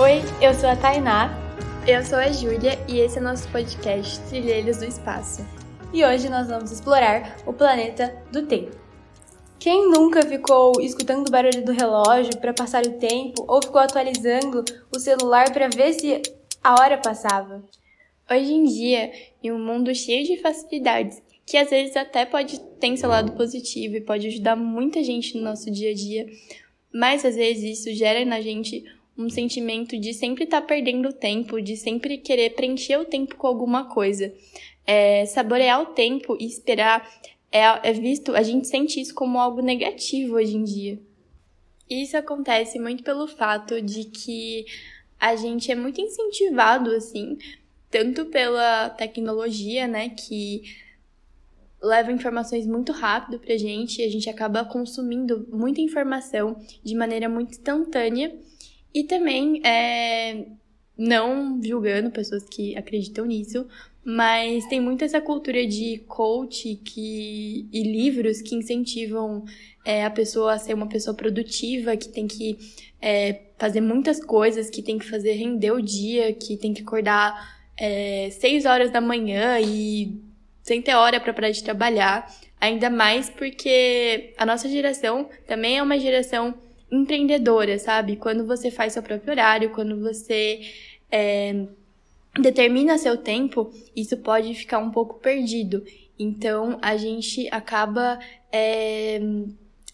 Oi, eu sou a Tainá. Eu sou a Júlia e esse é nosso podcast Trilheiros do Espaço. E hoje nós vamos explorar o planeta do tempo. Quem nunca ficou escutando o barulho do relógio para passar o tempo ou ficou atualizando o celular para ver se a hora passava? Hoje em dia, em um mundo cheio de facilidades, que às vezes até pode ter seu lado positivo e pode ajudar muita gente no nosso dia a dia, mas às vezes isso gera na gente um sentimento de sempre estar tá perdendo tempo, de sempre querer preencher o tempo com alguma coisa. É, saborear o tempo e esperar é, é visto, a gente sente isso como algo negativo hoje em dia. Isso acontece muito pelo fato de que a gente é muito incentivado, assim, tanto pela tecnologia, né, que leva informações muito rápido pra gente, a gente acaba consumindo muita informação de maneira muito instantânea e também, é, não julgando pessoas que acreditam nisso, mas tem muito essa cultura de coach que, e livros que incentivam é, a pessoa a ser uma pessoa produtiva, que tem que é, fazer muitas coisas, que tem que fazer render o dia, que tem que acordar é, seis horas da manhã e sem ter hora para parar de trabalhar. Ainda mais porque a nossa geração também é uma geração empreendedora, sabe? Quando você faz seu próprio horário, quando você é, determina seu tempo, isso pode ficar um pouco perdido. Então a gente acaba é,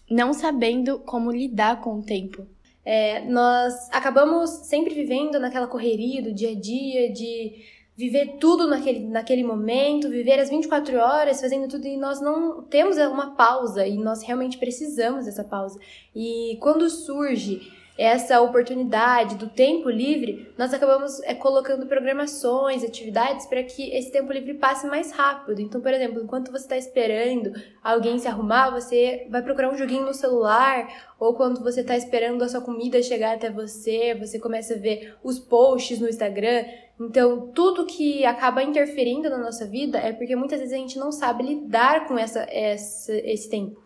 não sabendo como lidar com o tempo. É, nós acabamos sempre vivendo naquela correria do dia a dia, de viver tudo naquele, naquele momento, viver as 24 horas fazendo tudo e nós não temos uma pausa e nós realmente precisamos dessa pausa. E quando surge essa oportunidade do tempo livre, nós acabamos é, colocando programações, atividades para que esse tempo livre passe mais rápido. Então, por exemplo, enquanto você está esperando alguém se arrumar, você vai procurar um joguinho no celular, ou quando você está esperando a sua comida chegar até você, você começa a ver os posts no Instagram. Então, tudo que acaba interferindo na nossa vida é porque muitas vezes a gente não sabe lidar com essa, essa esse tempo.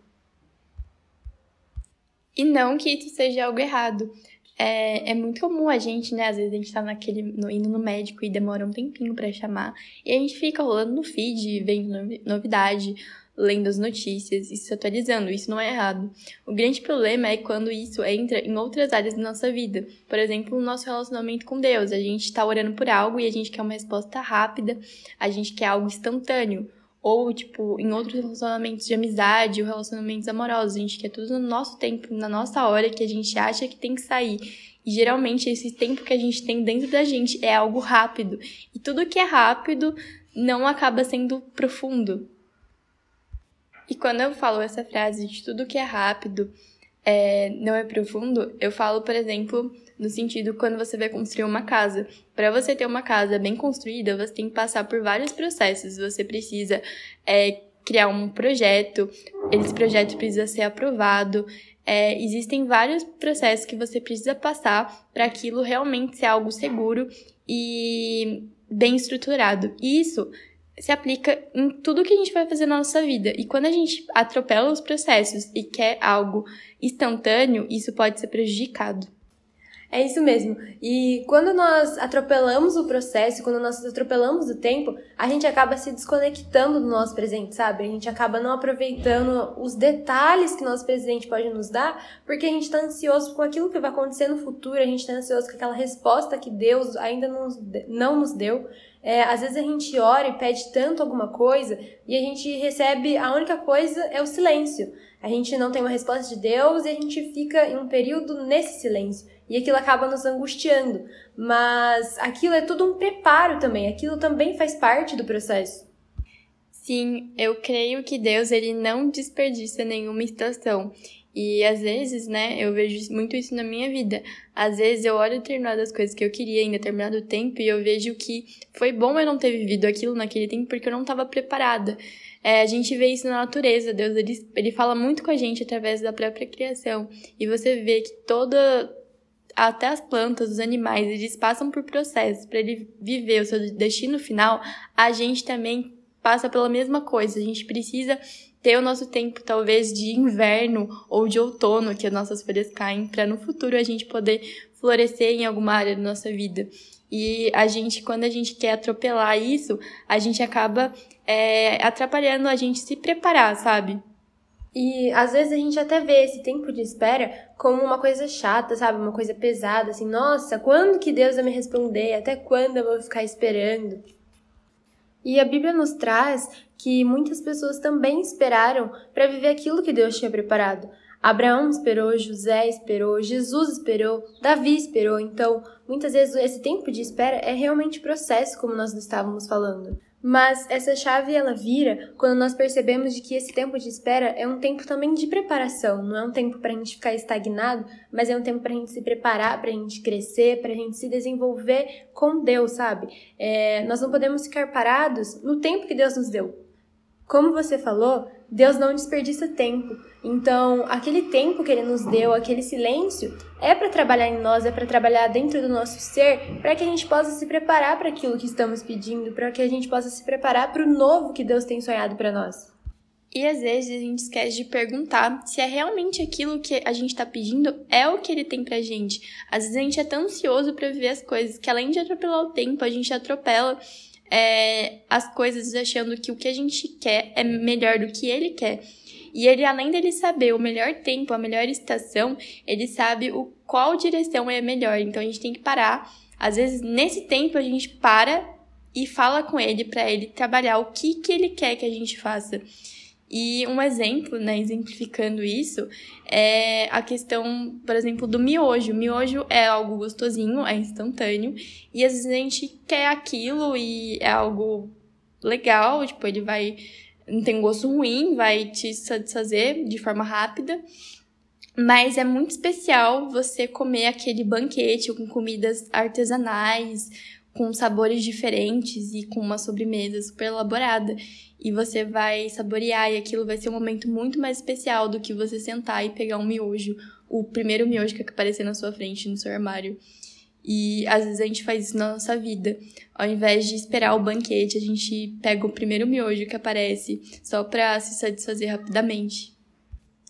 E não que isso seja algo errado. É, é muito comum a gente, né? Às vezes a gente tá naquele, no, indo no médico e demora um tempinho para chamar. E a gente fica rolando no feed, vendo novidade, lendo as notícias e se atualizando. Isso não é errado. O grande problema é quando isso entra em outras áreas da nossa vida. Por exemplo, o nosso relacionamento com Deus. A gente tá orando por algo e a gente quer uma resposta rápida, a gente quer algo instantâneo ou, tipo, em outros relacionamentos de amizade ou relacionamentos amorosos. A gente quer tudo no nosso tempo, na nossa hora que a gente acha que tem que sair. E geralmente esse tempo que a gente tem dentro da gente é algo rápido. E tudo que é rápido não acaba sendo profundo. E quando eu falo essa frase de tudo que é rápido é, não é profundo, eu falo, por exemplo, no sentido quando você vai construir uma casa. Para você ter uma casa bem construída, você tem que passar por vários processos. Você precisa é, criar um projeto, esse projeto precisa ser aprovado. É, existem vários processos que você precisa passar para aquilo realmente ser algo seguro e bem estruturado. Isso se aplica em tudo que a gente vai fazer na nossa vida. E quando a gente atropela os processos e quer algo instantâneo, isso pode ser prejudicado. É isso mesmo. E quando nós atropelamos o processo, quando nós atropelamos o tempo, a gente acaba se desconectando do nosso presente, sabe? A gente acaba não aproveitando os detalhes que nosso presente pode nos dar, porque a gente está ansioso com aquilo que vai acontecer no futuro, a gente está ansioso com aquela resposta que Deus ainda não, nos deu. É, às vezes a gente ora e pede tanto alguma coisa e a gente recebe, a única coisa é o silêncio. A gente não tem uma resposta de Deus e a gente fica em um período nesse silêncio e aquilo acaba nos angustiando. Mas aquilo é tudo um preparo também, aquilo também faz parte do processo. Sim, eu creio que Deus ele não desperdiça nenhuma estação. E às vezes, né, eu vejo muito isso na minha vida. Às vezes eu olho determinadas coisas que eu queria em determinado tempo e eu vejo que foi bom eu não ter vivido aquilo naquele tempo porque eu não estava preparada. É, a gente vê isso na natureza, Deus ele, ele fala muito com a gente através da própria criação. E você vê que toda, até as plantas, os animais, eles passam por processos para ele viver o seu destino final, a gente também passa pela mesma coisa. A gente precisa ter o nosso tempo talvez de inverno ou de outono, que as nossas folhas caem, para no futuro a gente poder florescer em alguma área da nossa vida. E a gente, quando a gente quer atropelar isso, a gente acaba é, atrapalhando a gente se preparar, sabe? E às vezes a gente até vê esse tempo de espera como uma coisa chata, sabe? Uma coisa pesada, assim, nossa, quando que Deus vai me responder? Até quando eu vou ficar esperando? E a Bíblia nos traz que muitas pessoas também esperaram para viver aquilo que Deus tinha preparado. Abraão esperou, José esperou, Jesus esperou, Davi esperou. Então, muitas vezes esse tempo de espera é realmente processo, como nós estávamos falando. Mas essa chave ela vira quando nós percebemos de que esse tempo de espera é um tempo também de preparação, não é um tempo para a gente ficar estagnado, mas é um tempo para a gente se preparar, para a gente crescer, para a gente se desenvolver com Deus, sabe? É, nós não podemos ficar parados no tempo que Deus nos deu. Como você falou, Deus não desperdiça tempo. Então, aquele tempo que ele nos deu, aquele silêncio, é para trabalhar em nós, é para trabalhar dentro do nosso ser, para que a gente possa se preparar para aquilo que estamos pedindo, para que a gente possa se preparar para o novo que Deus tem sonhado para nós. E às vezes a gente esquece de perguntar se é realmente aquilo que a gente está pedindo é o que ele tem pra gente. Às vezes a gente é tão ansioso para viver as coisas que além de atropelar o tempo, a gente atropela é, as coisas achando que o que a gente quer é melhor do que ele quer. E ele, além dele saber o melhor tempo, a melhor estação, ele sabe o qual direção é melhor. Então a gente tem que parar. Às vezes, nesse tempo, a gente para e fala com ele para ele trabalhar o que, que ele quer que a gente faça. E um exemplo, né, exemplificando isso, é a questão, por exemplo, do miojo. O miojo é algo gostosinho, é instantâneo, e às vezes a gente quer aquilo e é algo legal, tipo, ele vai. não tem gosto ruim, vai te satisfazer de forma rápida. Mas é muito especial você comer aquele banquete com comidas artesanais, com sabores diferentes e com uma sobremesa super elaborada e você vai saborear e aquilo vai ser um momento muito mais especial do que você sentar e pegar um miojo, o primeiro miojo que aparecer na sua frente no seu armário. E às vezes a gente faz isso na nossa vida. Ao invés de esperar o banquete, a gente pega o primeiro miojo que aparece só para se satisfazer rapidamente.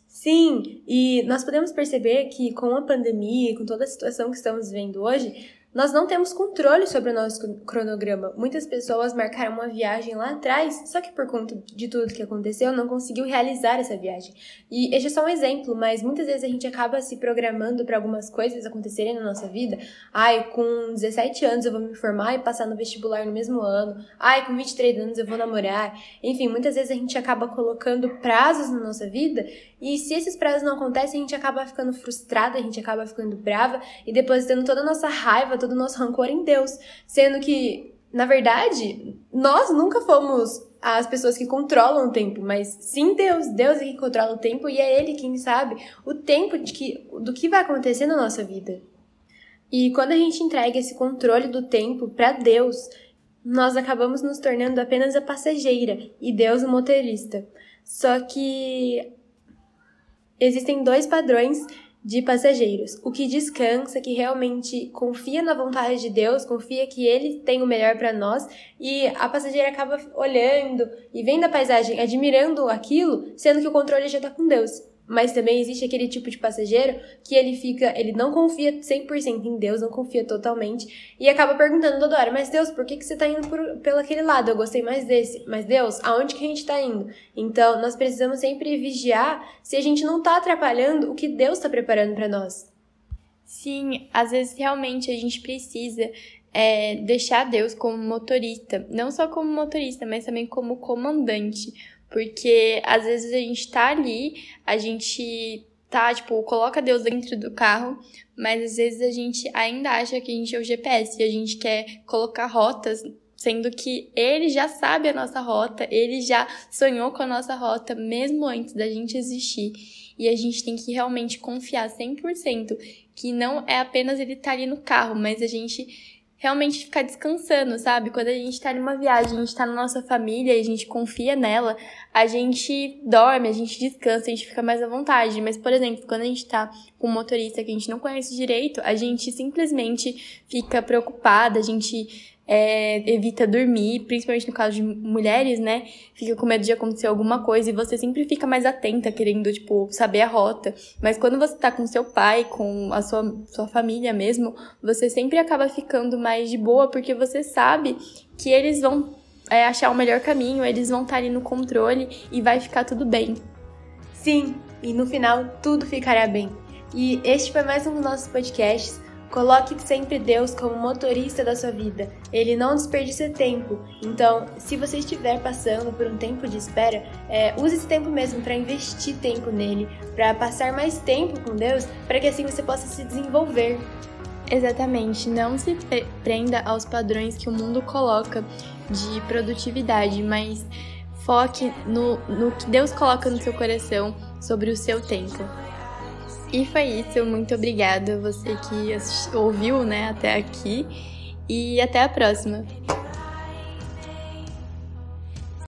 Sim, e nós podemos perceber que com a pandemia, com toda a situação que estamos vivendo hoje, nós não temos controle sobre o nosso cronograma. Muitas pessoas marcaram uma viagem lá atrás, só que por conta de tudo que aconteceu, não conseguiu realizar essa viagem. E este é só um exemplo, mas muitas vezes a gente acaba se programando para algumas coisas acontecerem na nossa vida. Ai, com 17 anos eu vou me formar e passar no vestibular no mesmo ano. Ai, com 23 anos eu vou namorar. Enfim, muitas vezes a gente acaba colocando prazos na nossa vida e se esses prazos não acontecem, a gente acaba ficando frustrada, a gente acaba ficando brava e depositando toda a nossa raiva, todo o nosso rancor em Deus. Sendo que, na verdade, nós nunca fomos as pessoas que controlam o tempo, mas sim Deus. Deus é quem controla o tempo e é Ele quem sabe o tempo de que, do que vai acontecer na nossa vida. E quando a gente entrega esse controle do tempo para Deus, nós acabamos nos tornando apenas a passageira e Deus o motorista. Só que Existem dois padrões de passageiros: o que descansa, que realmente confia na vontade de Deus, confia que Ele tem o melhor para nós, e a passageira acaba olhando e vendo a paisagem, admirando aquilo, sendo que o controle já está com Deus. Mas também existe aquele tipo de passageiro que ele fica, ele não confia 100% em Deus, não confia totalmente, e acaba perguntando toda hora: Mas Deus, por que, que você está indo por, pelo aquele lado? Eu gostei mais desse. Mas Deus, aonde que a gente está indo? Então, nós precisamos sempre vigiar se a gente não está atrapalhando o que Deus está preparando para nós. Sim, às vezes realmente a gente precisa é, deixar Deus como motorista, não só como motorista, mas também como comandante. Porque às vezes a gente tá ali, a gente tá, tipo, coloca Deus dentro do carro, mas às vezes a gente ainda acha que a gente é o GPS e a gente quer colocar rotas, sendo que ele já sabe a nossa rota, ele já sonhou com a nossa rota mesmo antes da gente existir. E a gente tem que realmente confiar 100% que não é apenas ele estar tá ali no carro, mas a gente realmente ficar descansando, sabe? Quando a gente tá numa viagem, a gente tá na nossa família e a gente confia nela, a gente dorme, a gente descansa, a gente fica mais à vontade. Mas, por exemplo, quando a gente tá com um motorista que a gente não conhece direito, a gente simplesmente fica preocupada, a gente é, evita dormir, principalmente no caso de mulheres, né? Fica com medo de acontecer alguma coisa e você sempre fica mais atenta, querendo, tipo, saber a rota. Mas quando você tá com seu pai, com a sua, sua família mesmo, você sempre acaba ficando mais de boa, porque você sabe que eles vão é, achar o melhor caminho, eles vão estar tá ali no controle e vai ficar tudo bem. Sim, e no final tudo ficará bem. E este foi mais um dos nossos podcasts. Coloque sempre Deus como motorista da sua vida. Ele não desperdiça tempo. Então, se você estiver passando por um tempo de espera, é, use esse tempo mesmo para investir tempo nele, para passar mais tempo com Deus, para que assim você possa se desenvolver. Exatamente, não se prenda aos padrões que o mundo coloca de produtividade, mas foque no, no que Deus coloca no seu coração sobre o seu tempo. E foi isso, muito obrigada você que ouviu, né, até aqui e até a próxima.